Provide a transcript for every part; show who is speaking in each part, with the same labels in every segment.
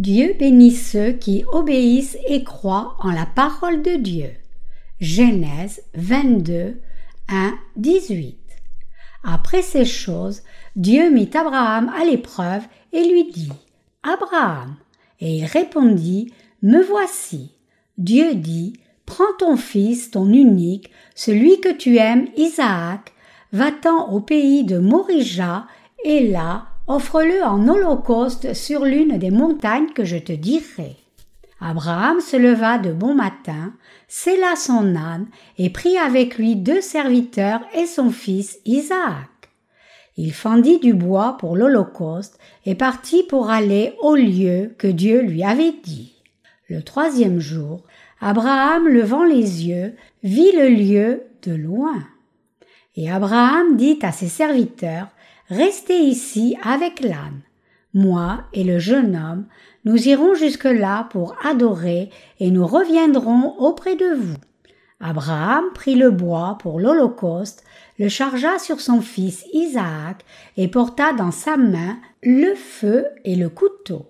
Speaker 1: Dieu bénit ceux qui obéissent et croient en la parole de Dieu. Genèse 22, 1, 18. Après ces choses, Dieu mit Abraham à l'épreuve et lui dit Abraham. Et il répondit Me voici. Dieu dit Prends ton fils, ton unique, celui que tu aimes, Isaac, va-t'en au pays de Morija, et là, offre-le en holocauste sur l'une des montagnes que je te dirai. Abraham se leva de bon matin, sella son âne et prit avec lui deux serviteurs et son fils Isaac. Il fendit du bois pour l'holocauste et partit pour aller au lieu que Dieu lui avait dit. Le troisième jour, Abraham, levant les yeux, vit le lieu de loin. Et Abraham dit à ses serviteurs, Restez ici avec l'âne. Moi et le jeune homme, nous irons jusque-là pour adorer et nous reviendrons auprès de vous. Abraham prit le bois pour l'Holocauste, le chargea sur son fils Isaac et porta dans sa main le feu et le couteau.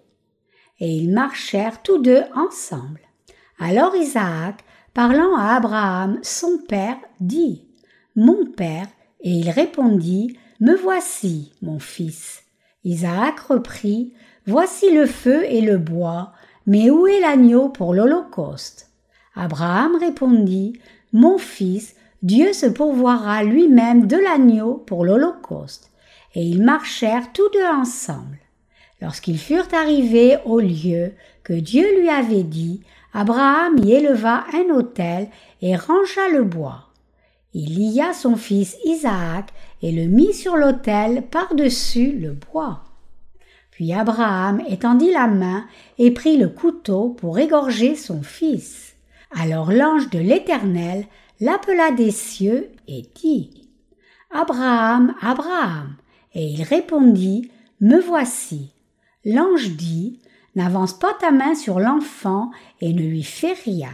Speaker 1: Et ils marchèrent tous deux ensemble. Alors Isaac, parlant à Abraham, son père, dit Mon père, et il répondit me voici, mon fils. Isaac reprit. Voici le feu et le bois, mais où est l'agneau pour l'Holocauste? Abraham répondit. Mon fils, Dieu se pourvoira lui-même de l'agneau pour l'Holocauste. Et ils marchèrent tous deux ensemble. Lorsqu'ils furent arrivés au lieu que Dieu lui avait dit, Abraham y éleva un autel et rangea le bois. Il lia son fils Isaac et le mit sur l'autel par-dessus le bois. Puis Abraham étendit la main et prit le couteau pour égorger son fils. Alors l'ange de l'Éternel l'appela des cieux et dit Abraham, Abraham. Et il répondit Me voici. L'ange dit N'avance pas ta main sur l'enfant et ne lui fais rien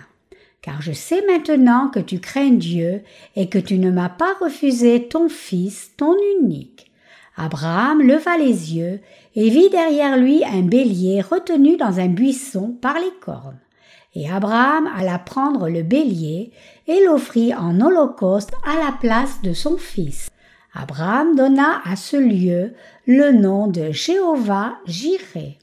Speaker 1: car je sais maintenant que tu crains Dieu et que tu ne m'as pas refusé ton fils, ton unique. Abraham leva les yeux et vit derrière lui un bélier retenu dans un buisson par les cornes. Et Abraham alla prendre le bélier et l'offrit en holocauste à la place de son fils. Abraham donna à ce lieu le nom de Jéhovah Jireh.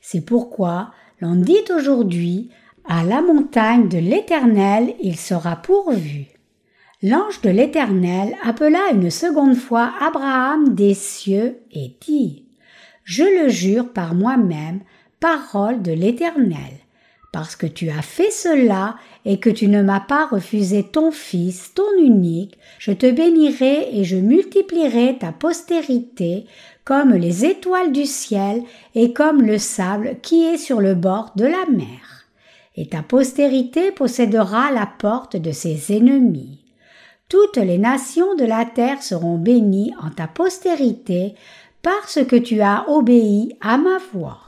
Speaker 1: C'est pourquoi l'on dit aujourd'hui à la montagne de l'Éternel il sera pourvu. L'ange de l'Éternel appela une seconde fois Abraham des cieux et dit Je le jure par moi-même, parole de l'Éternel, parce que tu as fait cela et que tu ne m'as pas refusé ton fils, ton unique, je te bénirai et je multiplierai ta postérité comme les étoiles du ciel et comme le sable qui est sur le bord de la mer et ta postérité possédera la porte de ses ennemis. Toutes les nations de la terre seront bénies en ta postérité parce que tu as obéi à ma voix.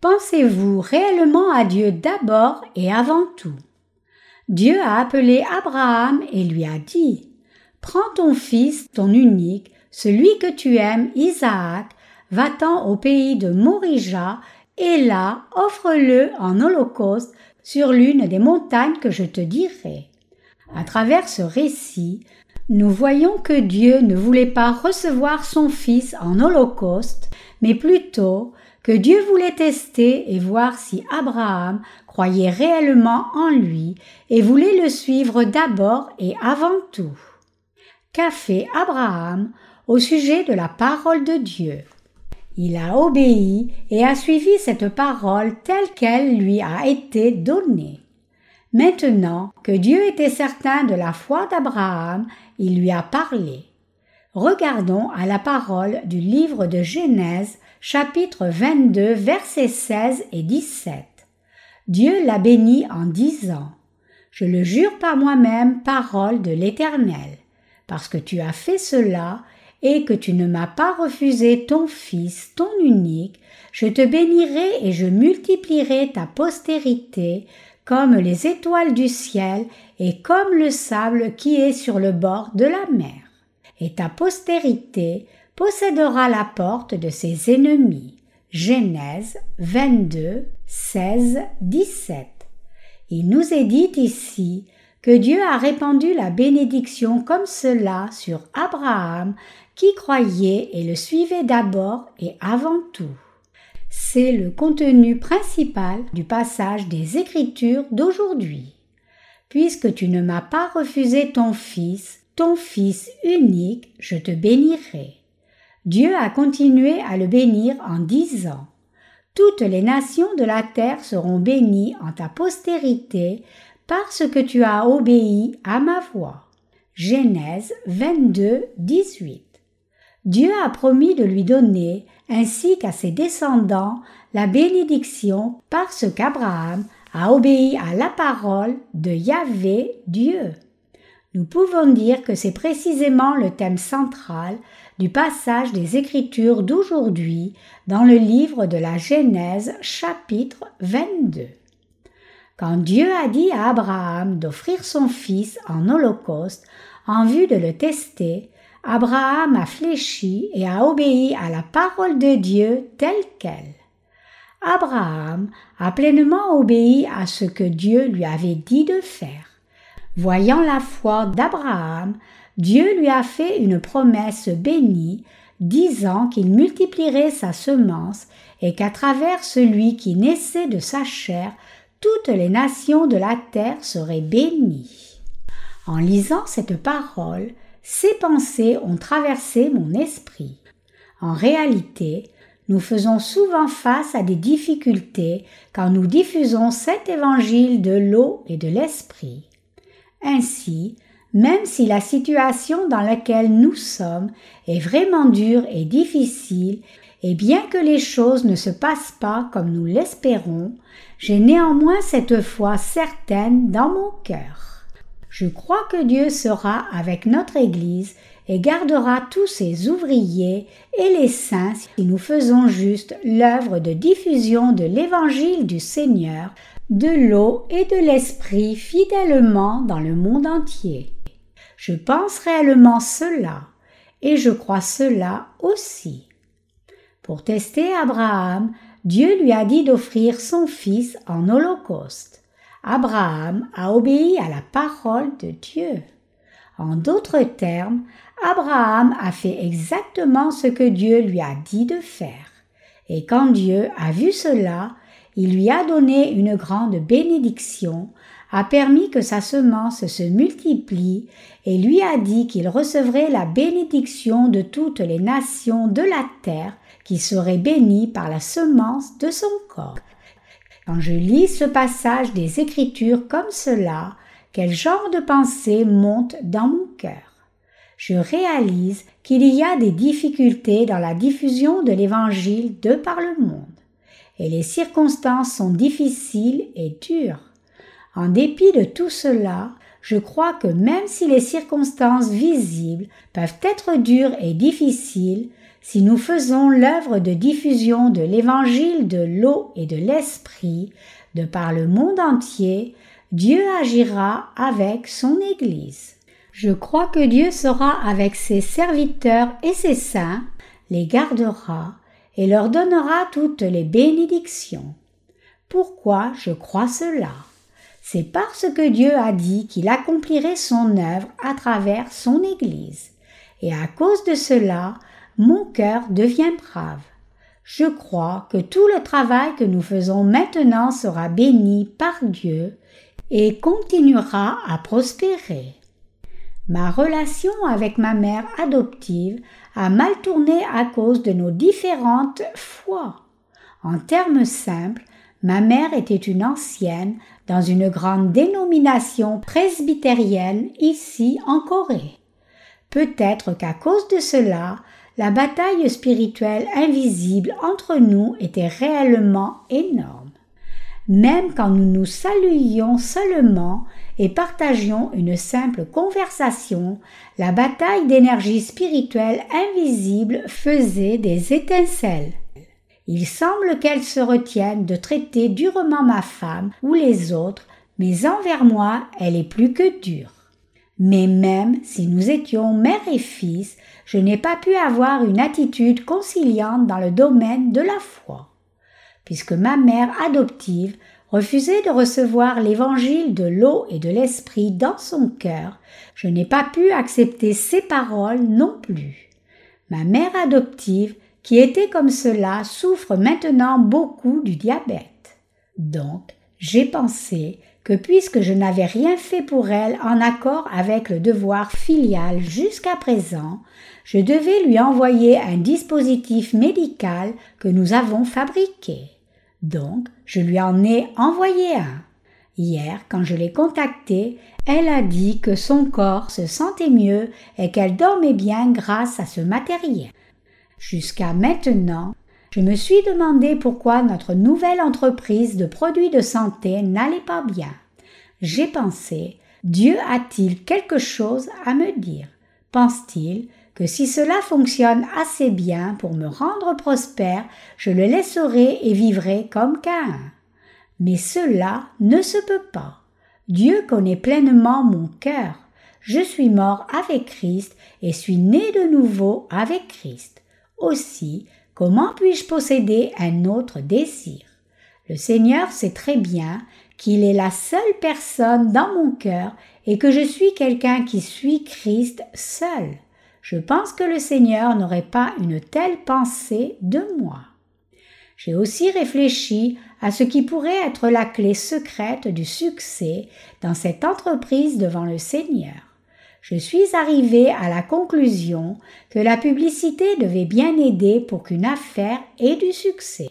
Speaker 1: Pensez-vous réellement à Dieu d'abord et avant tout? Dieu a appelé Abraham et lui a dit Prends ton fils, ton unique, celui que tu aimes, Isaac, va-t'en au pays de Morija et là offre-le en holocauste sur l'une des montagnes que je te dirai. À travers ce récit, nous voyons que Dieu ne voulait pas recevoir son Fils en holocauste, mais plutôt que Dieu voulait tester et voir si Abraham croyait réellement en lui et voulait le suivre d'abord et avant tout. Qu'a fait Abraham au sujet de la parole de Dieu? Il a obéi et a suivi cette parole telle qu'elle lui a été donnée. Maintenant que Dieu était certain de la foi d'Abraham, il lui a parlé. Regardons à la parole du livre de Genèse, chapitre 22, versets 16 et 17. Dieu l'a béni en disant Je le jure par moi-même, parole de l'Éternel, parce que tu as fait cela, et que tu ne m'as pas refusé ton Fils, ton unique, je te bénirai et je multiplierai ta postérité comme les étoiles du ciel et comme le sable qui est sur le bord de la mer. Et ta postérité possédera la porte de ses ennemis. Genèse 22, 16, 17. Il nous est dit ici que Dieu a répandu la bénédiction comme cela sur Abraham qui croyait et le suivait d'abord et avant tout. C'est le contenu principal du passage des Écritures d'aujourd'hui. Puisque tu ne m'as pas refusé ton Fils, ton Fils unique, je te bénirai. Dieu a continué à le bénir en disant Toutes les nations de la terre seront bénies en ta postérité parce que tu as obéi à ma voix. Genèse 22, 18. Dieu a promis de lui donner, ainsi qu'à ses descendants, la bénédiction parce qu'Abraham a obéi à la parole de Yahvé Dieu. Nous pouvons dire que c'est précisément le thème central du passage des Écritures d'aujourd'hui dans le livre de la Genèse chapitre 22. Quand Dieu a dit à Abraham d'offrir son fils en holocauste en vue de le tester, Abraham a fléchi et a obéi à la parole de Dieu telle qu'elle. Abraham a pleinement obéi à ce que Dieu lui avait dit de faire. Voyant la foi d'Abraham, Dieu lui a fait une promesse bénie, disant qu'il multiplierait sa semence et qu'à travers celui qui naissait de sa chair, toutes les nations de la terre seraient bénies. En lisant cette parole, ces pensées ont traversé mon esprit. En réalité, nous faisons souvent face à des difficultés quand nous diffusons cet évangile de l'eau et de l'esprit. Ainsi, même si la situation dans laquelle nous sommes est vraiment dure et difficile, et bien que les choses ne se passent pas comme nous l'espérons, j'ai néanmoins cette foi certaine dans mon cœur. Je crois que Dieu sera avec notre Église et gardera tous ses ouvriers et les saints si nous faisons juste l'œuvre de diffusion de l'Évangile du Seigneur, de l'eau et de l'Esprit fidèlement dans le monde entier. Je pense réellement cela, et je crois cela aussi. Pour tester Abraham, Dieu lui a dit d'offrir son fils en holocauste. Abraham a obéi à la parole de Dieu. En d'autres termes, Abraham a fait exactement ce que Dieu lui a dit de faire. Et quand Dieu a vu cela, il lui a donné une grande bénédiction, a permis que sa semence se multiplie et lui a dit qu'il recevrait la bénédiction de toutes les nations de la terre qui seraient bénies par la semence de son corps. Quand je lis ce passage des Écritures comme cela, quel genre de pensée monte dans mon cœur Je réalise qu'il y a des difficultés dans la diffusion de l'Évangile de par le monde, et les circonstances sont difficiles et dures. En dépit de tout cela, je crois que même si les circonstances visibles peuvent être dures et difficiles, si nous faisons l'œuvre de diffusion de l'évangile de l'eau et de l'esprit de par le monde entier, Dieu agira avec son Église. Je crois que Dieu sera avec ses serviteurs et ses saints, les gardera et leur donnera toutes les bénédictions. Pourquoi je crois cela? C'est parce que Dieu a dit qu'il accomplirait son œuvre à travers son Église. Et à cause de cela, mon cœur devient brave. Je crois que tout le travail que nous faisons maintenant sera béni par Dieu et continuera à prospérer. Ma relation avec ma mère adoptive a mal tourné à cause de nos différentes foi. En termes simples, ma mère était une ancienne dans une grande dénomination presbytérienne ici en Corée. Peut-être qu'à cause de cela, la bataille spirituelle invisible entre nous était réellement énorme. Même quand nous nous saluions seulement et partagions une simple conversation, la bataille d'énergie spirituelle invisible faisait des étincelles. Il semble qu'elle se retienne de traiter durement ma femme ou les autres, mais envers moi elle est plus que dure. Mais même si nous étions mère et fils, je n'ai pas pu avoir une attitude conciliante dans le domaine de la foi. Puisque ma mère adoptive refusait de recevoir l'évangile de l'eau et de l'esprit dans son cœur, je n'ai pas pu accepter ses paroles non plus. Ma mère adoptive, qui était comme cela, souffre maintenant beaucoup du diabète. Donc, j'ai pensé que puisque je n'avais rien fait pour elle en accord avec le devoir filial jusqu'à présent, je devais lui envoyer un dispositif médical que nous avons fabriqué. Donc, je lui en ai envoyé un. Hier, quand je l'ai contactée, elle a dit que son corps se sentait mieux et qu'elle dormait bien grâce à ce matériel. Jusqu'à maintenant, je me suis demandé pourquoi notre nouvelle entreprise de produits de santé n'allait pas bien. J'ai pensé, Dieu a-t-il quelque chose à me dire? Pense-t-il que si cela fonctionne assez bien pour me rendre prospère, je le laisserai et vivrai comme Cain. Mais cela ne se peut pas. Dieu connaît pleinement mon cœur. Je suis mort avec Christ et suis né de nouveau avec Christ. Aussi, comment puis-je posséder un autre désir? Le Seigneur sait très bien qu'il est la seule personne dans mon cœur et que je suis quelqu'un qui suit Christ seul je pense que le Seigneur n'aurait pas une telle pensée de moi. J'ai aussi réfléchi à ce qui pourrait être la clé secrète du succès dans cette entreprise devant le Seigneur. Je suis arrivé à la conclusion que la publicité devait bien aider pour qu'une affaire ait du succès.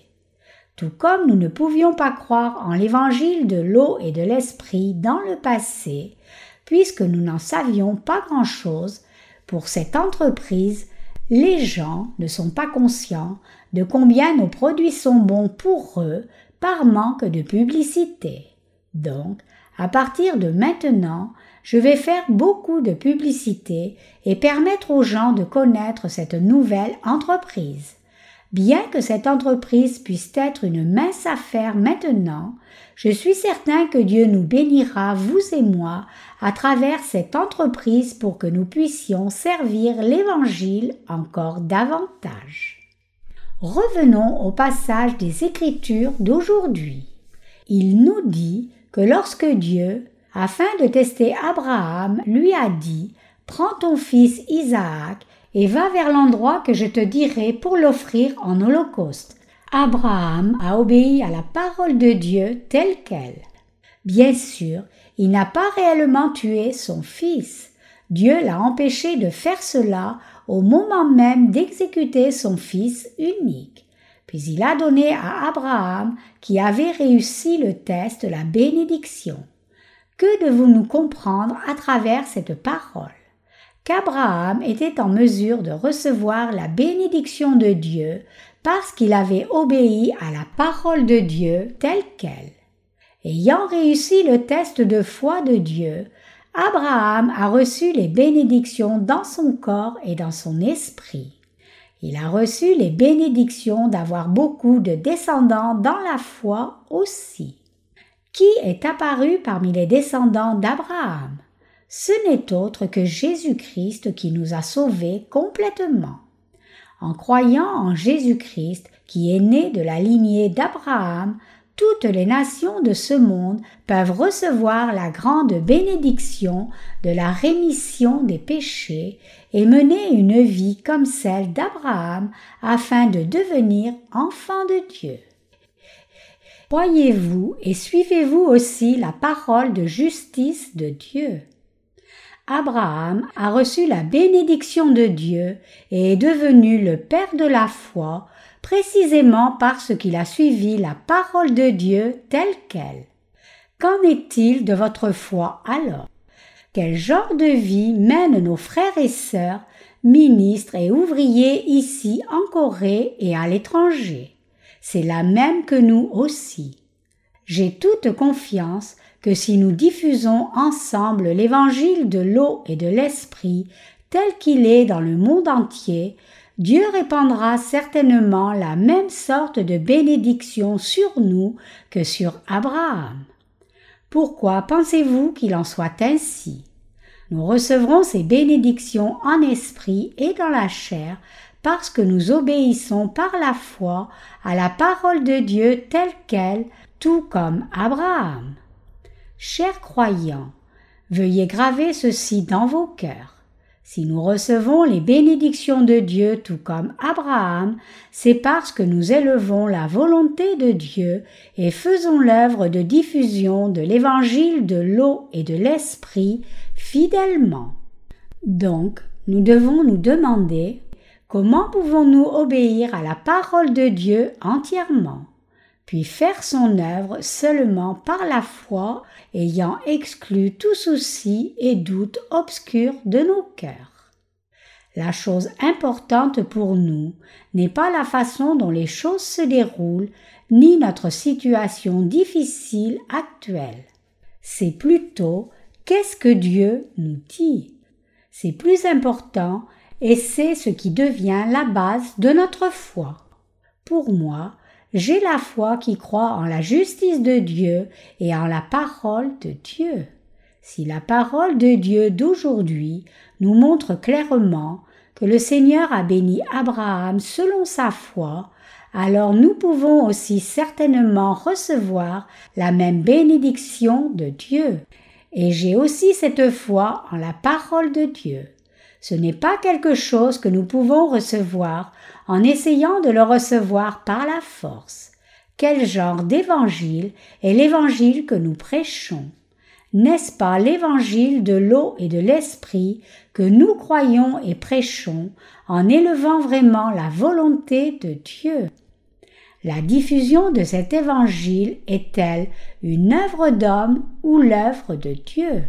Speaker 1: Tout comme nous ne pouvions pas croire en l'évangile de l'eau et de l'esprit dans le passé, puisque nous n'en savions pas grand-chose, pour cette entreprise, les gens ne sont pas conscients de combien nos produits sont bons pour eux par manque de publicité. Donc, à partir de maintenant, je vais faire beaucoup de publicité et permettre aux gens de connaître cette nouvelle entreprise. Bien que cette entreprise puisse être une mince affaire maintenant, je suis certain que Dieu nous bénira, vous et moi, à travers cette entreprise pour que nous puissions servir l'Évangile encore davantage. Revenons au passage des Écritures d'aujourd'hui. Il nous dit que lorsque Dieu, afin de tester Abraham, lui a dit Prends ton fils Isaac et va vers l'endroit que je te dirai pour l'offrir en holocauste. Abraham a obéi à la parole de Dieu telle qu'elle. Bien sûr, il n'a pas réellement tué son fils. Dieu l'a empêché de faire cela au moment même d'exécuter son fils unique. Puis il a donné à Abraham, qui avait réussi le test, la bénédiction. Que devons-nous comprendre à travers cette parole? qu'Abraham était en mesure de recevoir la bénédiction de Dieu parce qu'il avait obéi à la parole de Dieu telle qu'elle. Ayant réussi le test de foi de Dieu, Abraham a reçu les bénédictions dans son corps et dans son esprit. Il a reçu les bénédictions d'avoir beaucoup de descendants dans la foi aussi. Qui est apparu parmi les descendants d'Abraham ce n'est autre que Jésus-Christ qui nous a sauvés complètement. En croyant en Jésus-Christ, qui est né de la lignée d'Abraham, toutes les nations de ce monde peuvent recevoir la grande bénédiction de la rémission des péchés et mener une vie comme celle d'Abraham afin de devenir enfants de Dieu. Croyez-vous et suivez-vous aussi la parole de justice de Dieu. Abraham a reçu la bénédiction de Dieu et est devenu le Père de la foi précisément parce qu'il a suivi la parole de Dieu telle qu'elle. Qu'en est-il de votre foi alors? Quel genre de vie mènent nos frères et sœurs, ministres et ouvriers ici en Corée et à l'étranger? C'est la même que nous aussi. J'ai toute confiance que si nous diffusons ensemble l'évangile de l'eau et de l'esprit tel qu'il est dans le monde entier, Dieu répandra certainement la même sorte de bénédiction sur nous que sur Abraham. Pourquoi pensez-vous qu'il en soit ainsi? Nous recevrons ces bénédictions en esprit et dans la chair parce que nous obéissons par la foi à la parole de Dieu telle qu'elle, tout comme Abraham. Chers croyants, veuillez graver ceci dans vos cœurs. Si nous recevons les bénédictions de Dieu tout comme Abraham, c'est parce que nous élevons la volonté de Dieu et faisons l'œuvre de diffusion de l'évangile de l'eau et de l'esprit fidèlement. Donc, nous devons nous demander comment pouvons-nous obéir à la parole de Dieu entièrement puis faire son œuvre seulement par la foi, ayant exclu tout souci et doute obscur de nos cœurs? La chose importante pour nous n'est pas la façon dont les choses se déroulent, ni notre situation difficile actuelle. C'est plutôt qu'est-ce que Dieu nous dit. C'est plus important et c'est ce qui devient la base de notre foi. Pour moi, j'ai la foi qui croit en la justice de Dieu et en la parole de Dieu. Si la parole de Dieu d'aujourd'hui nous montre clairement que le Seigneur a béni Abraham selon sa foi, alors nous pouvons aussi certainement recevoir la même bénédiction de Dieu. Et j'ai aussi cette foi en la parole de Dieu. Ce n'est pas quelque chose que nous pouvons recevoir en essayant de le recevoir par la force. Quel genre d'évangile est l'évangile que nous prêchons? N'est-ce pas l'évangile de l'eau et de l'esprit que nous croyons et prêchons en élevant vraiment la volonté de Dieu? La diffusion de cet évangile est-elle une œuvre d'homme ou l'œuvre de Dieu?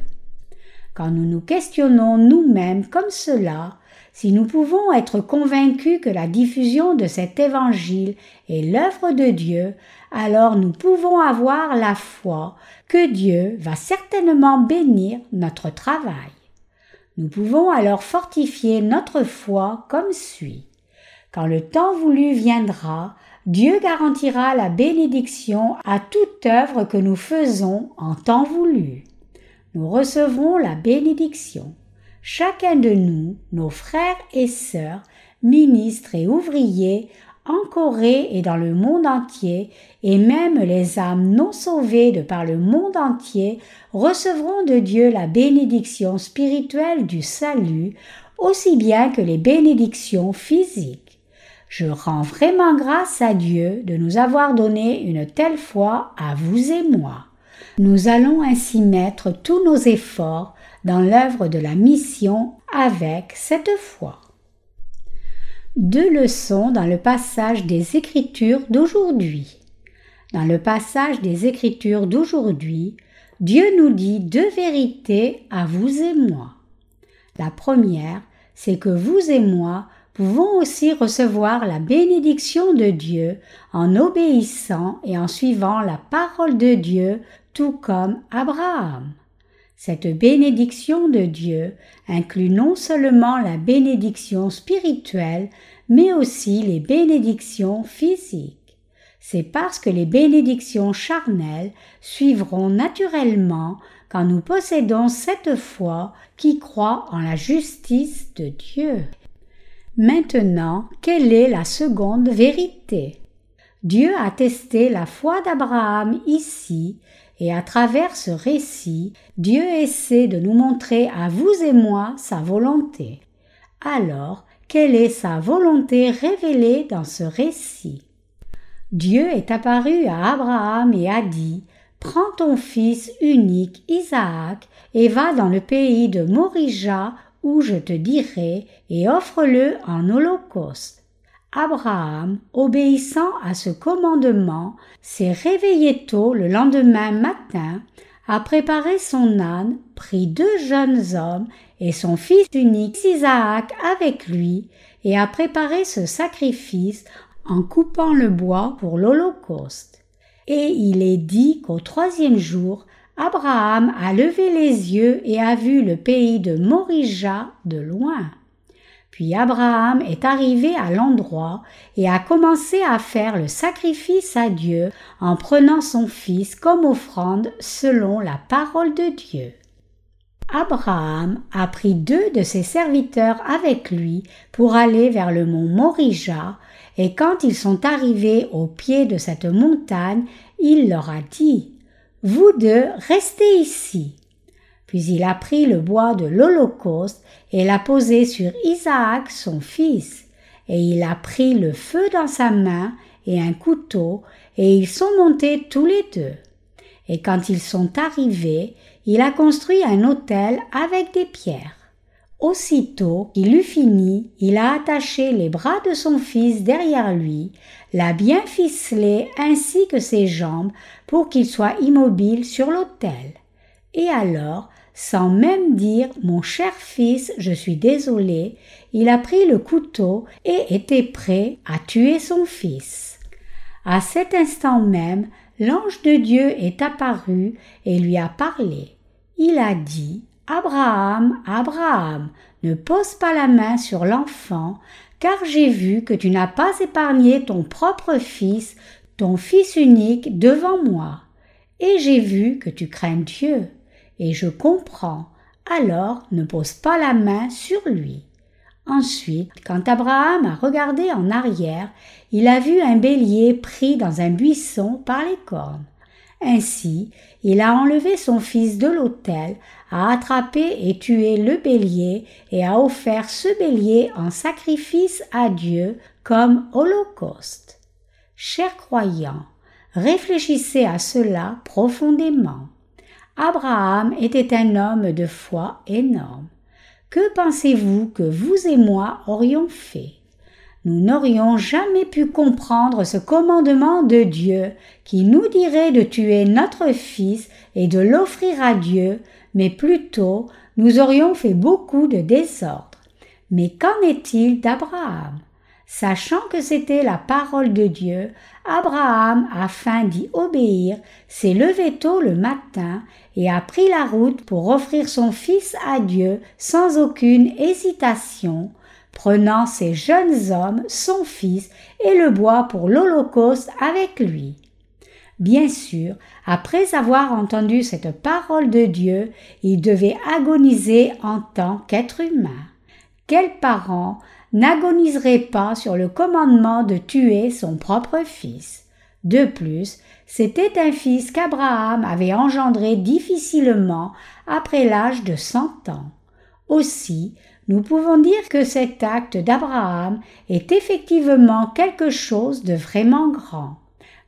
Speaker 1: Quand nous nous questionnons nous-mêmes comme cela, si nous pouvons être convaincus que la diffusion de cet évangile est l'œuvre de Dieu, alors nous pouvons avoir la foi que Dieu va certainement bénir notre travail. Nous pouvons alors fortifier notre foi comme suit. Quand le temps voulu viendra, Dieu garantira la bénédiction à toute œuvre que nous faisons en temps voulu nous recevrons la bénédiction. Chacun de nous, nos frères et sœurs, ministres et ouvriers, en Corée et dans le monde entier, et même les âmes non sauvées de par le monde entier, recevront de Dieu la bénédiction spirituelle du salut, aussi bien que les bénédictions physiques. Je rends vraiment grâce à Dieu de nous avoir donné une telle foi à vous et moi. Nous allons ainsi mettre tous nos efforts dans l'œuvre de la mission avec cette foi. Deux leçons dans le passage des Écritures d'aujourd'hui. Dans le passage des Écritures d'aujourd'hui, Dieu nous dit deux vérités à vous et moi. La première, c'est que vous et moi pouvons aussi recevoir la bénédiction de Dieu en obéissant et en suivant la parole de Dieu tout comme Abraham. Cette bénédiction de Dieu inclut non seulement la bénédiction spirituelle, mais aussi les bénédictions physiques. C'est parce que les bénédictions charnelles suivront naturellement quand nous possédons cette foi qui croit en la justice de Dieu. Maintenant, quelle est la seconde vérité? Dieu a testé la foi d'Abraham ici et à travers ce récit, Dieu essaie de nous montrer à vous et moi sa volonté. Alors, quelle est sa volonté révélée dans ce récit? Dieu est apparu à Abraham et a dit Prends ton fils unique Isaac et va dans le pays de Morija où je te dirai et offre-le en holocauste. Abraham, obéissant à ce commandement, s'est réveillé tôt le lendemain matin, a préparé son âne, pris deux jeunes hommes et son fils unique Isaac avec lui, et a préparé ce sacrifice en coupant le bois pour l'Holocauste. Et il est dit qu'au troisième jour, Abraham a levé les yeux et a vu le pays de Morija de loin. Puis Abraham est arrivé à l'endroit et a commencé à faire le sacrifice à Dieu en prenant son fils comme offrande selon la parole de Dieu. Abraham a pris deux de ses serviteurs avec lui pour aller vers le mont Morija, et quand ils sont arrivés au pied de cette montagne, il leur a dit Vous deux, restez ici. Puis il a pris le bois de l'Holocauste et l'a posé sur Isaac son fils, et il a pris le feu dans sa main et un couteau, et ils sont montés tous les deux. Et quand ils sont arrivés, il a construit un autel avec des pierres. Aussitôt qu'il eut fini, il a attaché les bras de son fils derrière lui, l'a bien ficelé ainsi que ses jambes pour qu'il soit immobile sur l'autel. Et alors, sans même dire Mon cher fils, je suis désolé, il a pris le couteau et était prêt à tuer son fils. À cet instant même, l'ange de Dieu est apparu et lui a parlé. Il a dit Abraham, Abraham, ne pose pas la main sur l'enfant, car j'ai vu que tu n'as pas épargné ton propre fils, ton fils unique, devant moi. Et j'ai vu que tu crains Dieu, et je comprends. Alors ne pose pas la main sur lui. Ensuite, quand Abraham a regardé en arrière, il a vu un bélier pris dans un buisson par les cornes. Ainsi, il a enlevé son fils de l'autel, a attrapé et tué le bélier et a offert ce bélier en sacrifice à Dieu comme holocauste. Chers croyants, réfléchissez à cela profondément. Abraham était un homme de foi énorme. Que pensez-vous que vous et moi aurions fait? Nous n'aurions jamais pu comprendre ce commandement de Dieu qui nous dirait de tuer notre Fils et de l'offrir à Dieu, mais plutôt nous aurions fait beaucoup de désordre. Mais qu'en est-il d'Abraham? Sachant que c'était la parole de Dieu, Abraham, afin d'y obéir, s'est levé tôt le matin et a pris la route pour offrir son fils à Dieu sans aucune hésitation, prenant ses jeunes hommes, son fils et le bois pour l'Holocauste avec lui. Bien sûr, après avoir entendu cette parole de Dieu, il devait agoniser en tant qu'être humain. Quel parent n'agoniserait pas sur le commandement de tuer son propre fils. De plus, c'était un fils qu'Abraham avait engendré difficilement après l'âge de cent ans. Aussi, nous pouvons dire que cet acte d'Abraham est effectivement quelque chose de vraiment grand.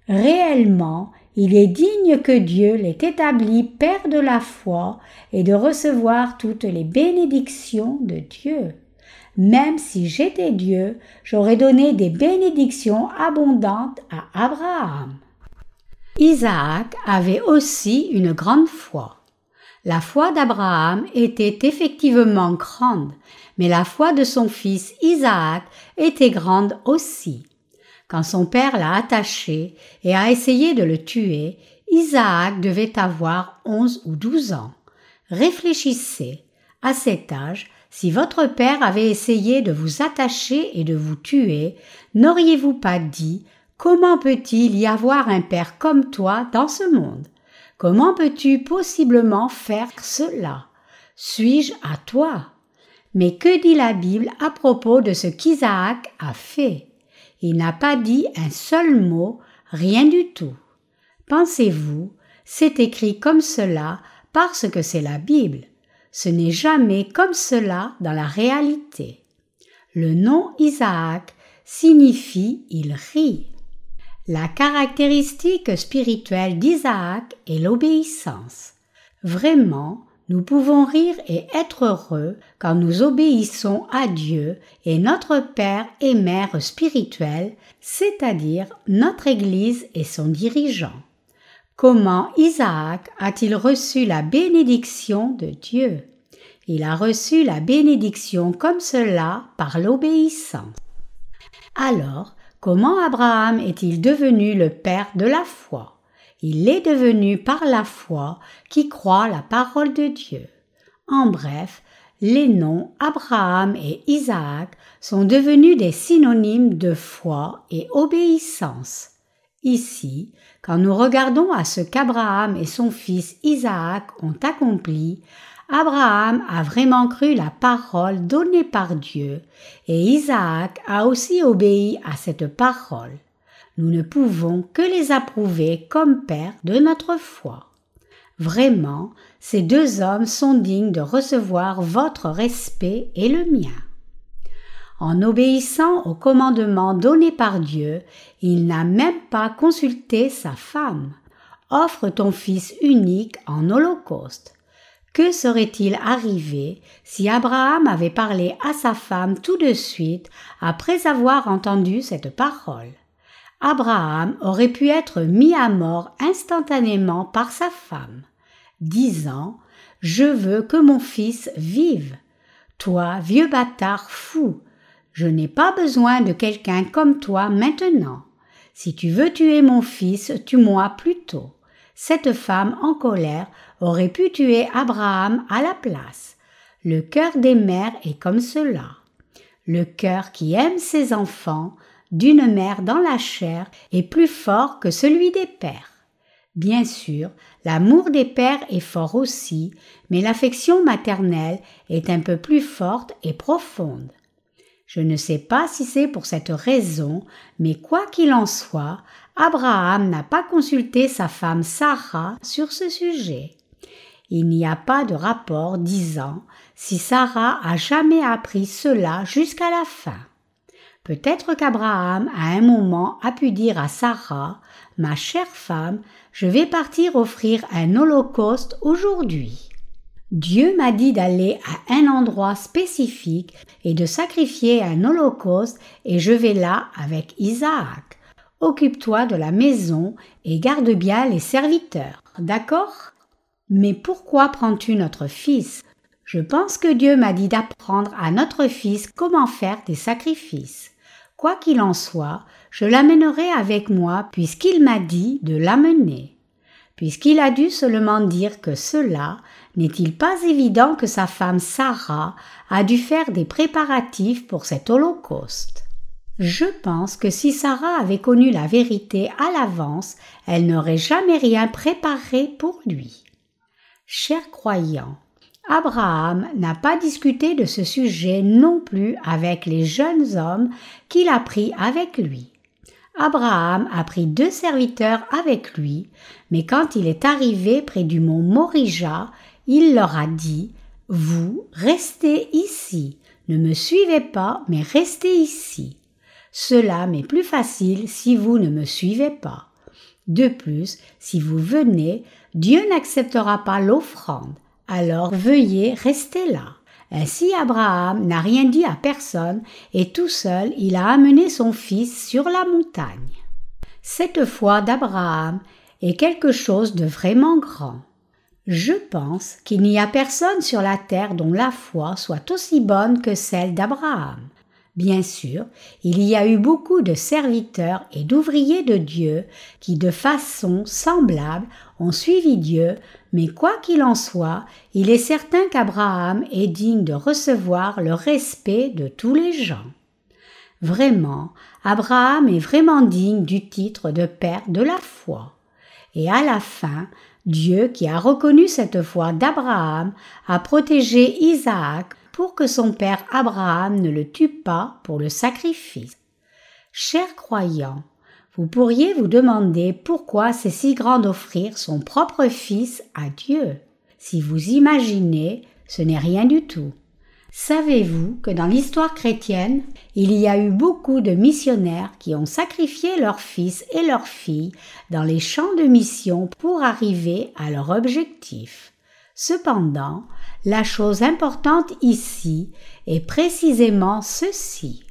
Speaker 1: Réellement, il est digne que Dieu l'ait établi Père de la foi et de recevoir toutes les bénédictions de Dieu. Même si j'étais Dieu, j'aurais donné des bénédictions abondantes à Abraham. Isaac avait aussi une grande foi. La foi d'Abraham était effectivement grande, mais la foi de son fils Isaac était grande aussi. Quand son père l'a attaché et a essayé de le tuer, Isaac devait avoir onze ou douze ans. Réfléchissez. À cet âge, si votre père avait essayé de vous attacher et de vous tuer, n'auriez-vous pas dit Comment peut-il y avoir un père comme toi dans ce monde? Comment peux-tu possiblement faire cela? Suis-je à toi? Mais que dit la Bible à propos de ce qu'Isaac a fait? Il n'a pas dit un seul mot, rien du tout. Pensez-vous, c'est écrit comme cela parce que c'est la Bible. Ce n'est jamais comme cela dans la réalité. Le nom Isaac signifie il rit. La caractéristique spirituelle d'Isaac est l'obéissance. Vraiment, nous pouvons rire et être heureux quand nous obéissons à Dieu et notre Père et Mère spirituel, c'est-à-dire notre Église et son dirigeant. Comment Isaac a-t-il reçu la bénédiction de Dieu? Il a reçu la bénédiction comme cela par l'obéissance. Alors, comment Abraham est-il devenu le père de la foi? Il est devenu par la foi qui croit la parole de Dieu. En bref, les noms Abraham et Isaac sont devenus des synonymes de foi et obéissance. Ici, quand nous regardons à ce qu'Abraham et son fils Isaac ont accompli, Abraham a vraiment cru la parole donnée par Dieu et Isaac a aussi obéi à cette parole. Nous ne pouvons que les approuver comme pères de notre foi. Vraiment, ces deux hommes sont dignes de recevoir votre respect et le mien. En obéissant au commandement donné par Dieu, il n'a même pas consulté sa femme. Offre ton fils unique en holocauste. Que serait-il arrivé si Abraham avait parlé à sa femme tout de suite après avoir entendu cette parole? Abraham aurait pu être mis à mort instantanément par sa femme, disant Je veux que mon fils vive. Toi, vieux bâtard fou, je n'ai pas besoin de quelqu'un comme toi maintenant. Si tu veux tuer mon fils, tue-moi plutôt. Cette femme en colère aurait pu tuer Abraham à la place. Le cœur des mères est comme cela. Le cœur qui aime ses enfants d'une mère dans la chair est plus fort que celui des pères. Bien sûr, l'amour des pères est fort aussi, mais l'affection maternelle est un peu plus forte et profonde. Je ne sais pas si c'est pour cette raison, mais quoi qu'il en soit, Abraham n'a pas consulté sa femme Sarah sur ce sujet. Il n'y a pas de rapport disant si Sarah a jamais appris cela jusqu'à la fin. Peut-être qu'Abraham à un moment a pu dire à Sarah Ma chère femme, je vais partir offrir un holocauste aujourd'hui. Dieu m'a dit d'aller à un endroit spécifique et de sacrifier un holocauste et je vais là avec Isaac. Occupe-toi de la maison et garde bien les serviteurs, d'accord? Mais pourquoi prends-tu notre fils? Je pense que Dieu m'a dit d'apprendre à notre fils comment faire des sacrifices. Quoi qu'il en soit, je l'amènerai avec moi puisqu'il m'a dit de l'amener puisqu'il a dû seulement dire que cela, n'est-il pas évident que sa femme Sarah a dû faire des préparatifs pour cet holocauste? Je pense que si Sarah avait connu la vérité à l'avance, elle n'aurait jamais rien préparé pour lui. Cher croyant, Abraham n'a pas discuté de ce sujet non plus avec les jeunes hommes qu'il a pris avec lui. Abraham a pris deux serviteurs avec lui, mais quand il est arrivé près du mont Morija, il leur a dit Vous restez ici, ne me suivez pas, mais restez ici. Cela m'est plus facile si vous ne me suivez pas. De plus, si vous venez, Dieu n'acceptera pas l'offrande, alors veuillez rester là. Ainsi Abraham n'a rien dit à personne, et tout seul il a amené son fils sur la montagne. Cette foi d'Abraham est quelque chose de vraiment grand. Je pense qu'il n'y a personne sur la terre dont la foi soit aussi bonne que celle d'Abraham. Bien sûr, il y a eu beaucoup de serviteurs et d'ouvriers de Dieu qui, de façon semblable, ont suivi Dieu, mais quoi qu'il en soit, il est certain qu'Abraham est digne de recevoir le respect de tous les gens. Vraiment, Abraham est vraiment digne du titre de père de la foi. Et à la fin, Dieu, qui a reconnu cette foi d'Abraham, a protégé Isaac pour que son père Abraham ne le tue pas pour le sacrifice. Chers croyants, vous pourriez vous demander pourquoi c'est si grand d'offrir son propre fils à Dieu. Si vous imaginez, ce n'est rien du tout. Savez-vous que dans l'histoire chrétienne, il y a eu beaucoup de missionnaires qui ont sacrifié leurs fils et leurs filles dans les champs de mission pour arriver à leur objectif? Cependant, la chose importante ici est précisément ceci.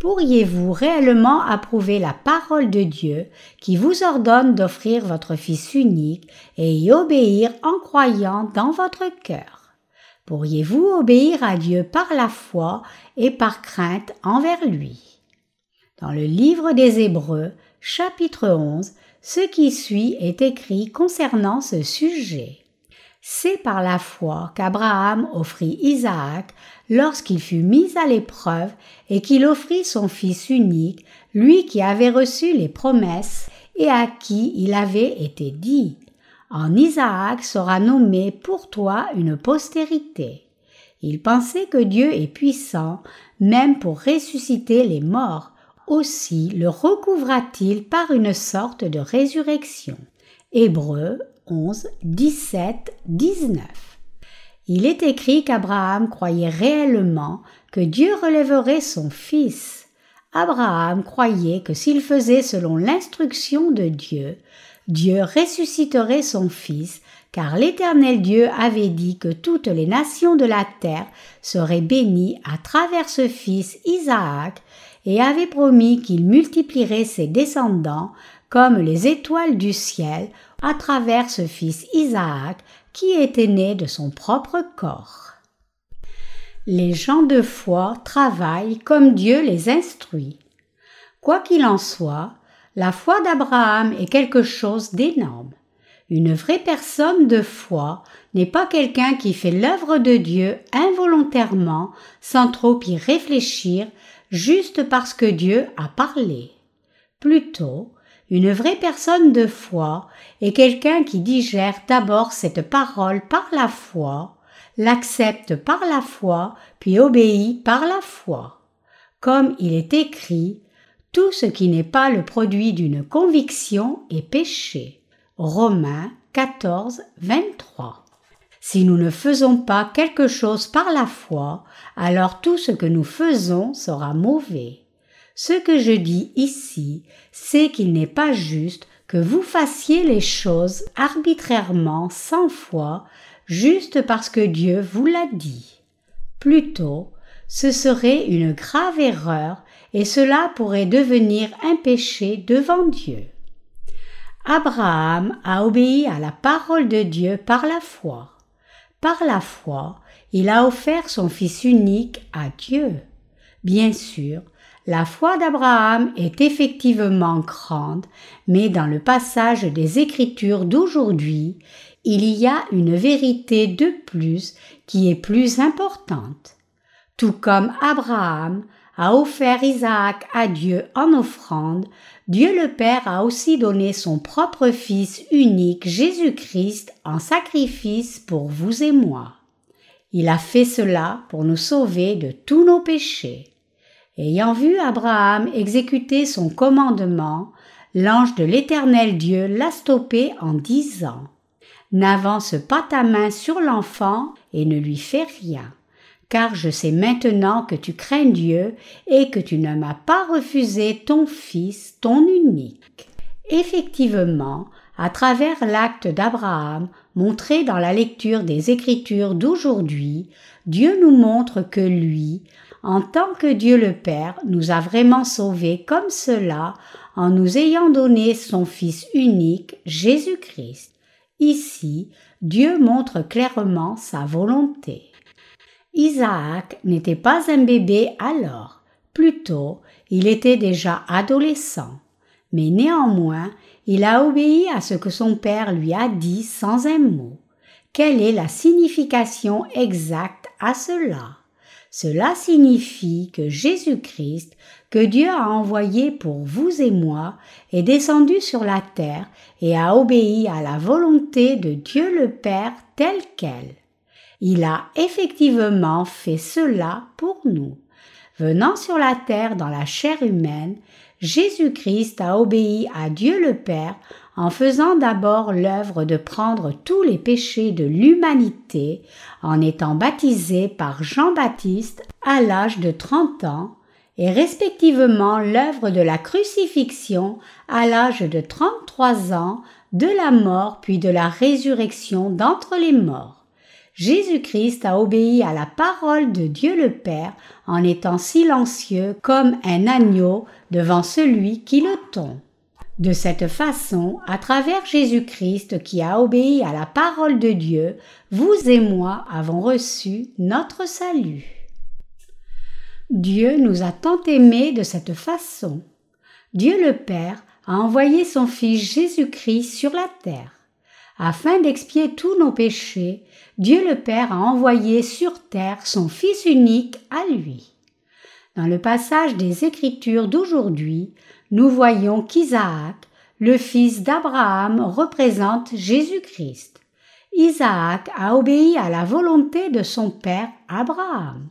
Speaker 1: Pourriez-vous réellement approuver la parole de Dieu qui vous ordonne d'offrir votre Fils unique et y obéir en croyant dans votre cœur? Pourriez-vous obéir à Dieu par la foi et par crainte envers lui? Dans le livre des Hébreux, chapitre 11, ce qui suit est écrit concernant ce sujet. C'est par la foi qu'Abraham offrit Isaac lorsqu'il fut mis à l'épreuve et qu'il offrit son fils unique, lui qui avait reçu les promesses et à qui il avait été dit en Isaac sera nommé pour toi une postérité. Il pensait que Dieu est puissant, même pour ressusciter les morts. Aussi le recouvra-t-il par une sorte de résurrection. Hébreux 11, 17, 19. Il est écrit qu'Abraham croyait réellement que Dieu relèverait son fils. Abraham croyait que s'il faisait selon l'instruction de Dieu, Dieu ressusciterait son fils, car l'Éternel Dieu avait dit que toutes les nations de la terre seraient bénies à travers ce fils Isaac, et avait promis qu'il multiplierait ses descendants comme les étoiles du ciel à travers ce fils Isaac qui était né de son propre corps. Les gens de foi travaillent comme Dieu les instruit. Quoi qu'il en soit, la foi d'Abraham est quelque chose d'énorme. Une vraie personne de foi n'est pas quelqu'un qui fait l'œuvre de Dieu involontairement, sans trop y réfléchir, juste parce que Dieu a parlé. Plutôt, une vraie personne de foi est quelqu'un qui digère d'abord cette parole par la foi, l'accepte par la foi, puis obéit par la foi. Comme il est écrit, tout ce qui n'est pas le produit d'une conviction est péché. Romains 14, 23. Si nous ne faisons pas quelque chose par la foi, alors tout ce que nous faisons sera mauvais. Ce que je dis ici, c'est qu'il n'est pas juste que vous fassiez les choses arbitrairement sans foi, juste parce que Dieu vous l'a dit. Plutôt, ce serait une grave erreur et cela pourrait devenir un péché devant Dieu. Abraham a obéi à la parole de Dieu par la foi. Par la foi, il a offert son Fils unique à Dieu. Bien sûr, la foi d'Abraham est effectivement grande, mais dans le passage des Écritures d'aujourd'hui, il y a une vérité de plus qui est plus importante. Tout comme Abraham a offert Isaac à Dieu en offrande, Dieu le Père a aussi donné son propre Fils unique Jésus-Christ en sacrifice pour vous et moi. Il a fait cela pour nous sauver de tous nos péchés. Ayant vu Abraham exécuter son commandement, l'ange de l'Éternel Dieu l'a stoppé en disant N'avance pas ta main sur l'enfant et ne lui fais rien, car je sais maintenant que tu crains Dieu et que tu ne m'as pas refusé ton fils, ton unique. Effectivement, à travers l'acte d'Abraham montré dans la lecture des Écritures d'aujourd'hui, Dieu nous montre que lui, en tant que Dieu le Père nous a vraiment sauvés comme cela en nous ayant donné son Fils unique, Jésus-Christ. Ici, Dieu montre clairement sa volonté. Isaac n'était pas un bébé alors, plutôt il était déjà adolescent, mais néanmoins il a obéi à ce que son père lui a dit sans un mot. Quelle est la signification exacte à cela? Cela signifie que Jésus-Christ, que Dieu a envoyé pour vous et moi, est descendu sur la terre et a obéi à la volonté de Dieu le Père telle qu'elle. Il a effectivement fait cela pour nous. Venant sur la terre dans la chair humaine, Jésus-Christ a obéi à Dieu le Père en faisant d'abord l'œuvre de prendre tous les péchés de l'humanité, en étant baptisé par Jean-Baptiste à l'âge de 30 ans, et respectivement l'œuvre de la crucifixion à l'âge de 33 ans, de la mort puis de la résurrection d'entre les morts. Jésus-Christ a obéi à la parole de Dieu le Père en étant silencieux comme un agneau devant celui qui le tombe. De cette façon, à travers Jésus-Christ qui a obéi à la parole de Dieu, vous et moi avons reçu notre salut. Dieu nous a tant aimés de cette façon. Dieu le Père a envoyé son Fils Jésus-Christ sur la terre. Afin d'expier tous nos péchés, Dieu le Père a envoyé sur terre son Fils unique à lui. Dans le passage des Écritures d'aujourd'hui, nous voyons qu'Isaac, le fils d'Abraham représente Jésus-Christ. Isaac a obéi à la volonté de son père Abraham.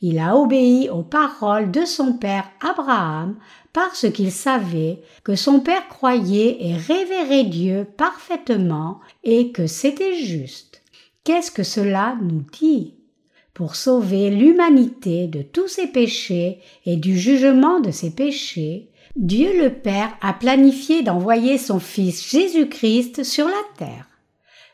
Speaker 1: Il a obéi aux paroles de son père Abraham parce qu'il savait que son père croyait et révérait Dieu parfaitement et que c'était juste. Qu'est-ce que cela nous dit Pour sauver l'humanité de tous ses péchés et du jugement de ses péchés, Dieu le Père a planifié d'envoyer son Fils Jésus-Christ sur la terre.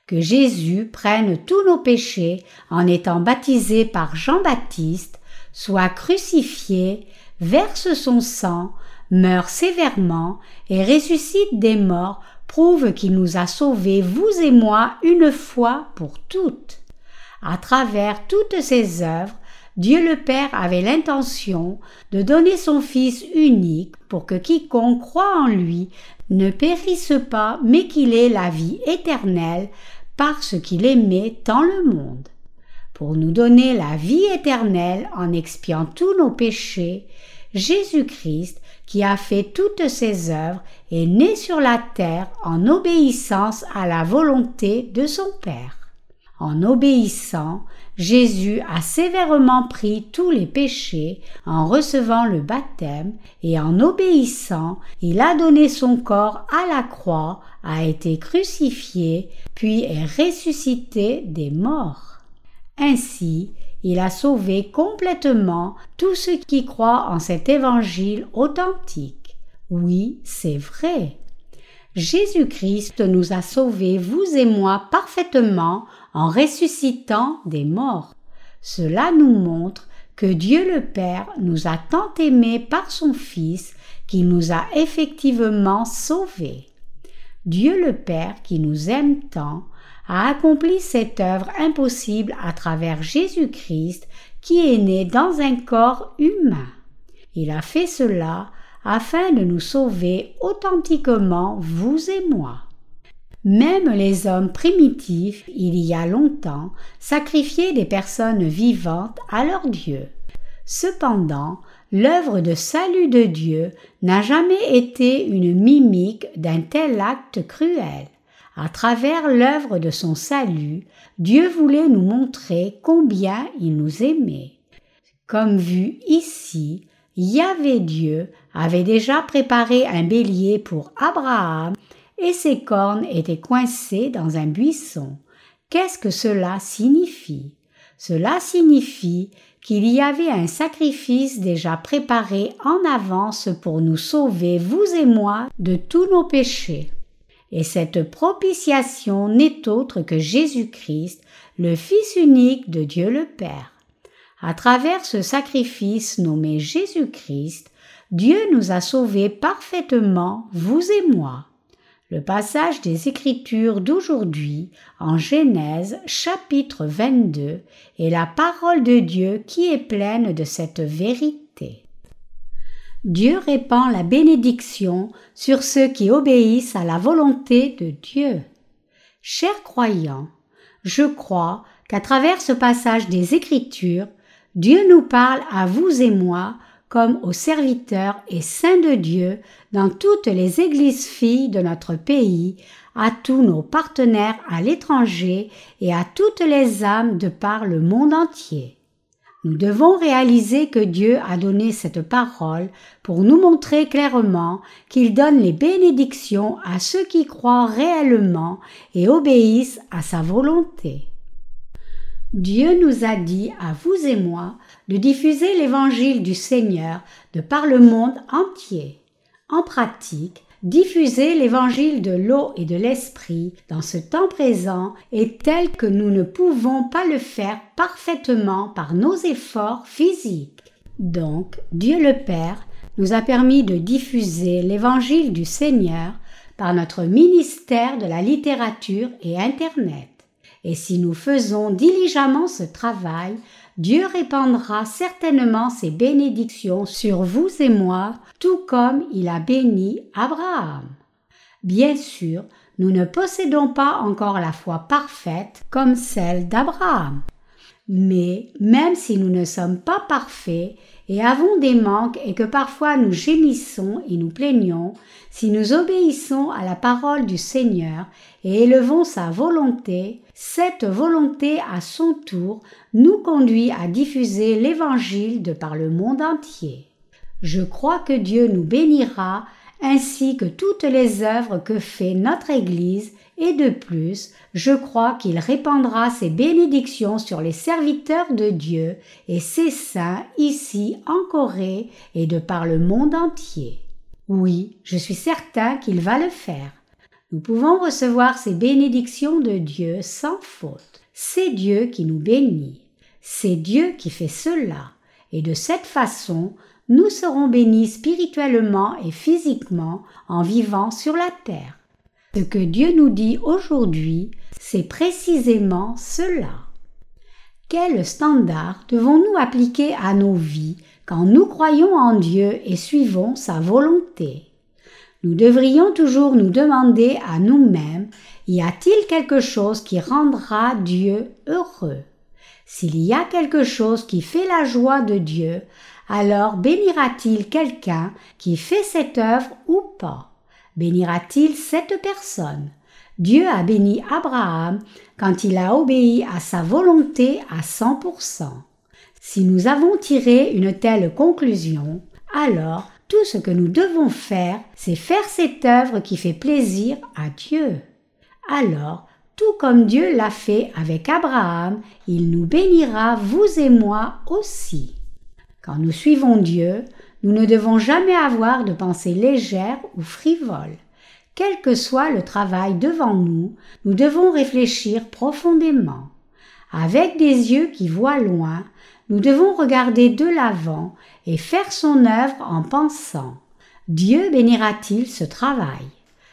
Speaker 1: Que Jésus prenne tous nos péchés en étant baptisé par Jean-Baptiste, soit crucifié, verse son sang, meurt sévèrement et ressuscite des morts prouve qu'il nous a sauvés, vous et moi, une fois pour toutes. À travers toutes ces œuvres, Dieu le Père avait l'intention de donner son Fils unique pour que quiconque croit en lui ne périsse pas, mais qu'il ait la vie éternelle parce qu'il aimait tant le monde. Pour nous donner la vie éternelle en expiant tous nos péchés, Jésus-Christ, qui a fait toutes ses œuvres, est né sur la terre en obéissance à la volonté de son Père. En obéissant, Jésus a sévèrement pris tous les péchés en recevant le baptême et en obéissant, il a donné son corps à la croix, a été crucifié, puis est ressuscité des morts. Ainsi, il a sauvé complètement tous ceux qui croient en cet évangile authentique. Oui, c'est vrai. Jésus-Christ nous a sauvés, vous et moi, parfaitement en ressuscitant des morts. Cela nous montre que Dieu le Père nous a tant aimés par son Fils qu'il nous a effectivement sauvés. Dieu le Père qui nous aime tant a accompli cette œuvre impossible à travers Jésus-Christ qui est né dans un corps humain. Il a fait cela afin de nous sauver authentiquement, vous et moi. Même les hommes primitifs, il y a longtemps, sacrifiaient des personnes vivantes à leur Dieu. Cependant, l'œuvre de salut de Dieu n'a jamais été une mimique d'un tel acte cruel. À travers l'œuvre de son salut, Dieu voulait nous montrer combien il nous aimait. Comme vu ici, Yahvé Dieu avait déjà préparé un bélier pour Abraham et ses cornes étaient coincées dans un buisson. Qu'est-ce que cela signifie? Cela signifie qu'il y avait un sacrifice déjà préparé en avance pour nous sauver, vous et moi, de tous nos péchés. Et cette propitiation n'est autre que Jésus-Christ, le Fils unique de Dieu le Père. À travers ce sacrifice nommé Jésus-Christ, Dieu nous a sauvés parfaitement, vous et moi. Le passage des Écritures d'aujourd'hui, en Genèse chapitre 22, est la parole de Dieu qui est pleine de cette vérité. Dieu répand la bénédiction sur ceux qui obéissent à la volonté de Dieu. Chers croyants, je crois qu'à travers ce passage des Écritures, Dieu nous parle à vous et moi comme aux serviteurs et saints de Dieu dans toutes les églises filles de notre pays, à tous nos partenaires à l'étranger et à toutes les âmes de par le monde entier. Nous devons réaliser que Dieu a donné cette parole pour nous montrer clairement qu'il donne les bénédictions à ceux qui croient réellement et obéissent à sa volonté. Dieu nous a dit à vous et moi de diffuser l'évangile du Seigneur de par le monde entier. En pratique, diffuser l'évangile de l'eau et de l'esprit dans ce temps présent est tel que nous ne pouvons pas le faire parfaitement par nos efforts physiques. Donc, Dieu le Père nous a permis de diffuser l'évangile du Seigneur par notre ministère de la littérature et Internet. Et si nous faisons diligemment ce travail, Dieu répandra certainement ses bénédictions sur vous et moi, tout comme il a béni Abraham. Bien sûr, nous ne possédons pas encore la foi parfaite comme celle d'Abraham. Mais même si nous ne sommes pas parfaits et avons des manques et que parfois nous gémissons et nous plaignons, si nous obéissons à la parole du Seigneur et élevons sa volonté, cette volonté à son tour nous conduit à diffuser l'Évangile de par le monde entier. Je crois que Dieu nous bénira ainsi que toutes les œuvres que fait notre Église et de plus, je crois qu'il répandra ses bénédictions sur les serviteurs de Dieu et ses saints ici en Corée et de par le monde entier. Oui, je suis certain qu'il va le faire. Nous pouvons recevoir ces bénédictions de Dieu sans faute. C'est Dieu qui nous bénit. C'est Dieu qui fait cela. Et de cette façon, nous serons bénis spirituellement et physiquement en vivant sur la terre. Ce que Dieu nous dit aujourd'hui, c'est précisément cela. Quel standard devons-nous appliquer à nos vies quand nous croyons en Dieu et suivons sa volonté? Nous devrions toujours nous demander à nous-mêmes, y a-t-il quelque chose qui rendra Dieu heureux? S'il y a quelque chose qui fait la joie de Dieu, alors bénira-t-il quelqu'un qui fait cette œuvre ou pas? Bénira-t-il cette personne? Dieu a béni Abraham quand il a obéi à sa volonté à 100%. Si nous avons tiré une telle conclusion, alors tout ce que nous devons faire, c'est faire cette œuvre qui fait plaisir à Dieu. Alors, tout comme Dieu l'a fait avec Abraham, il nous bénira, vous et moi aussi. Quand nous suivons Dieu, nous ne devons jamais avoir de pensées légères ou frivoles. Quel que soit le travail devant nous, nous devons réfléchir profondément. Avec des yeux qui voient loin, nous devons regarder de l'avant et faire son œuvre en pensant. Dieu bénira-t-il ce travail?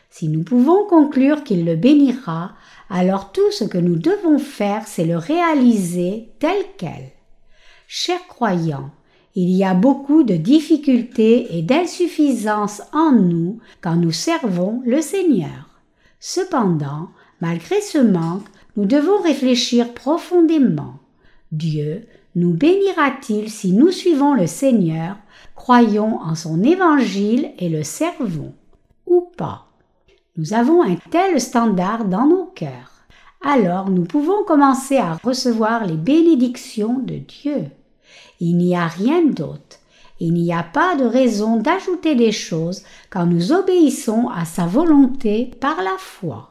Speaker 1: Si nous pouvons conclure qu'il le bénira, alors tout ce que nous devons faire, c'est le réaliser tel quel. Chers croyants, il y a beaucoup de difficultés et d'insuffisances en nous quand nous servons le Seigneur. Cependant, malgré ce manque, nous devons réfléchir profondément. Dieu nous bénira-t-il si nous suivons le Seigneur, croyons en son évangile et le servons ou pas? Nous avons un tel standard dans nos cœurs. Alors nous pouvons commencer à recevoir les bénédictions de Dieu. Il n'y a rien d'autre. Il n'y a pas de raison d'ajouter des choses quand nous obéissons à sa volonté par la foi.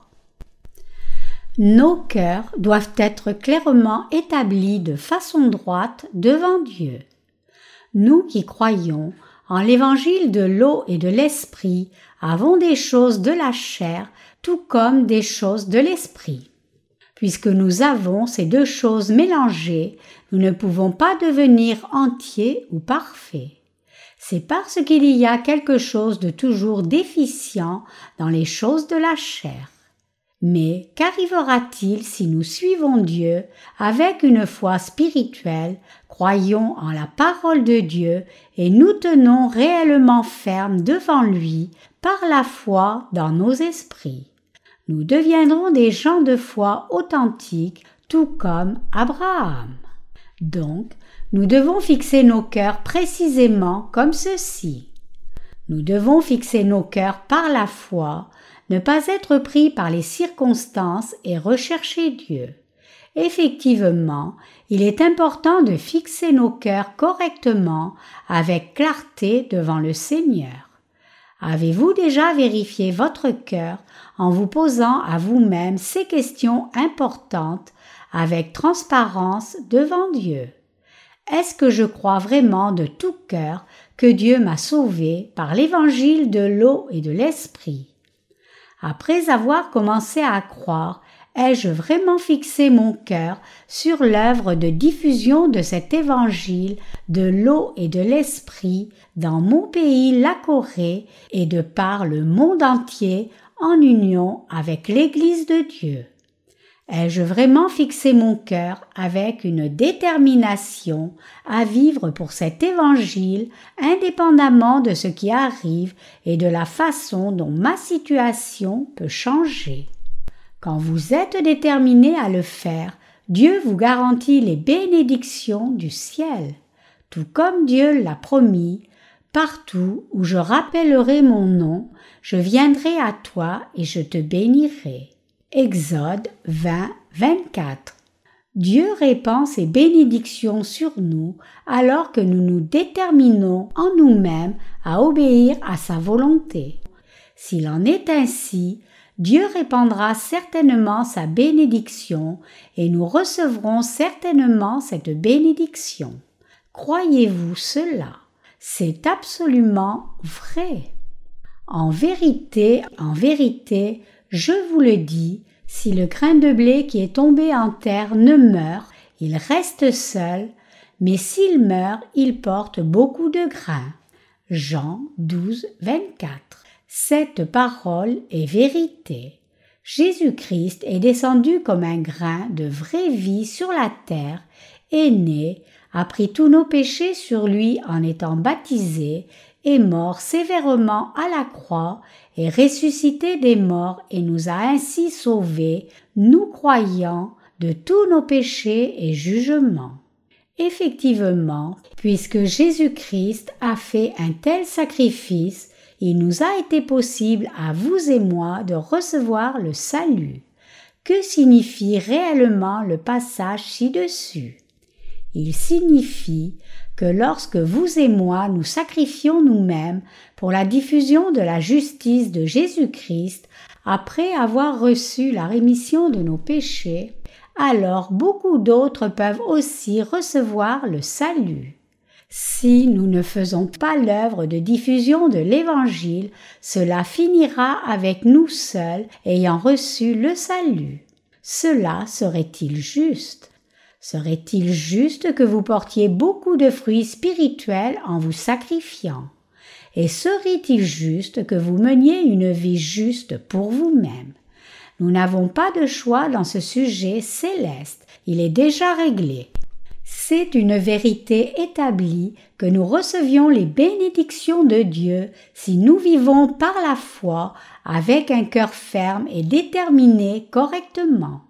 Speaker 1: Nos cœurs doivent être clairement établis de façon droite devant Dieu. Nous qui croyons en l'évangile de l'eau et de l'esprit avons des choses de la chair tout comme des choses de l'esprit. Puisque nous avons ces deux choses mélangées, nous ne pouvons pas devenir entiers ou parfaits. C'est parce qu'il y a quelque chose de toujours déficient dans les choses de la chair. Mais qu'arrivera-t-il si nous suivons Dieu avec une foi spirituelle, croyons en la parole de Dieu et nous tenons réellement fermes devant lui par la foi dans nos esprits? Nous deviendrons des gens de foi authentiques, tout comme Abraham. Donc, nous devons fixer nos cœurs précisément comme ceci. Nous devons fixer nos cœurs par la foi, ne pas être pris par les circonstances et rechercher Dieu. Effectivement, il est important de fixer nos cœurs correctement avec clarté devant le Seigneur. Avez-vous déjà vérifié votre cœur en vous posant à vous-même ces questions importantes avec transparence devant Dieu? Est-ce que je crois vraiment de tout cœur que Dieu m'a sauvé par l'évangile de l'eau et de l'esprit? Après avoir commencé à croire, ai-je vraiment fixé mon cœur sur l'œuvre de diffusion de cet évangile de l'eau et de l'esprit dans mon pays, la Corée, et de par le monde entier en union avec l'Église de Dieu? Ai-je vraiment fixé mon cœur avec une détermination à vivre pour cet évangile indépendamment de ce qui arrive et de la façon dont ma situation peut changer? Quand vous êtes déterminé à le faire, Dieu vous garantit les bénédictions du ciel. tout comme Dieu l'a promis, partout où je rappellerai mon nom, je viendrai à toi et je te bénirai. Exode 20, 24. Dieu répand ses bénédictions sur nous alors que nous nous déterminons en nous-mêmes à obéir à sa volonté. S'il en est ainsi, Dieu répandra certainement sa bénédiction et nous recevrons certainement cette bénédiction. Croyez-vous cela? C'est absolument vrai. En vérité, en vérité, je vous le dis, si le grain de blé qui est tombé en terre ne meurt, il reste seul, mais s'il meurt, il porte beaucoup de grains. Jean 12, 24. Cette parole est vérité. Jésus-Christ est descendu comme un grain de vraie vie sur la terre, est né, a pris tous nos péchés sur lui en étant baptisé, est mort sévèrement à la croix, est ressuscité des morts et nous a ainsi sauvés, nous croyants, de tous nos péchés et jugements. Effectivement, puisque Jésus-Christ a fait un tel sacrifice, il nous a été possible à vous et moi de recevoir le salut. Que signifie réellement le passage ci-dessus? Il signifie que lorsque vous et moi nous sacrifions nous-mêmes pour la diffusion de la justice de Jésus-Christ, après avoir reçu la rémission de nos péchés, alors beaucoup d'autres peuvent aussi recevoir le salut. Si nous ne faisons pas l'œuvre de diffusion de l'Évangile, cela finira avec nous seuls ayant reçu le salut. Cela serait-il juste? Serait-il juste que vous portiez beaucoup de fruits spirituels en vous sacrifiant? Et serait-il juste que vous meniez une vie juste pour vous-même? Nous n'avons pas de choix dans ce sujet céleste, il est déjà réglé. C'est une vérité établie que nous recevions les bénédictions de Dieu si nous vivons par la foi avec un cœur ferme et déterminé correctement.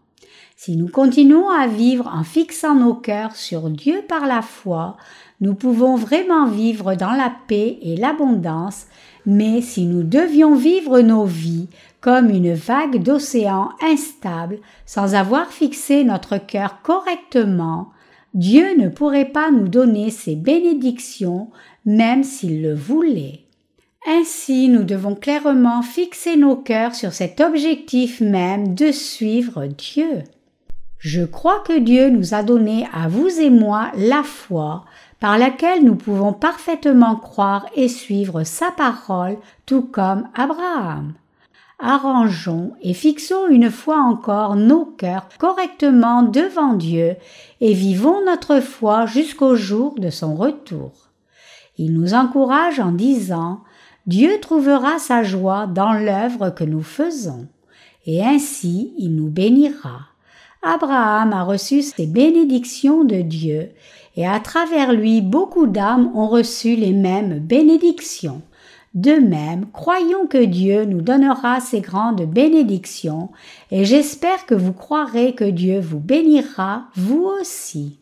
Speaker 1: Si nous continuons à vivre en fixant nos cœurs sur Dieu par la foi, nous pouvons vraiment vivre dans la paix et l'abondance, mais si nous devions vivre nos vies comme une vague d'océan instable sans avoir fixé notre cœur correctement, Dieu ne pourrait pas nous donner ses bénédictions même s'il le voulait. Ainsi, nous devons clairement fixer nos cœurs sur cet objectif même de suivre Dieu. Je crois que Dieu nous a donné à vous et moi la foi par laquelle nous pouvons parfaitement croire et suivre sa parole tout comme Abraham. Arrangeons et fixons une fois encore nos cœurs correctement devant Dieu et vivons notre foi jusqu'au jour de son retour. Il nous encourage en disant Dieu trouvera sa joie dans l'œuvre que nous faisons, et ainsi il nous bénira. Abraham a reçu ces bénédictions de Dieu, et à travers lui beaucoup d'âmes ont reçu les mêmes bénédictions. De même, croyons que Dieu nous donnera ces grandes bénédictions, et j'espère que vous croirez que Dieu vous bénira, vous aussi.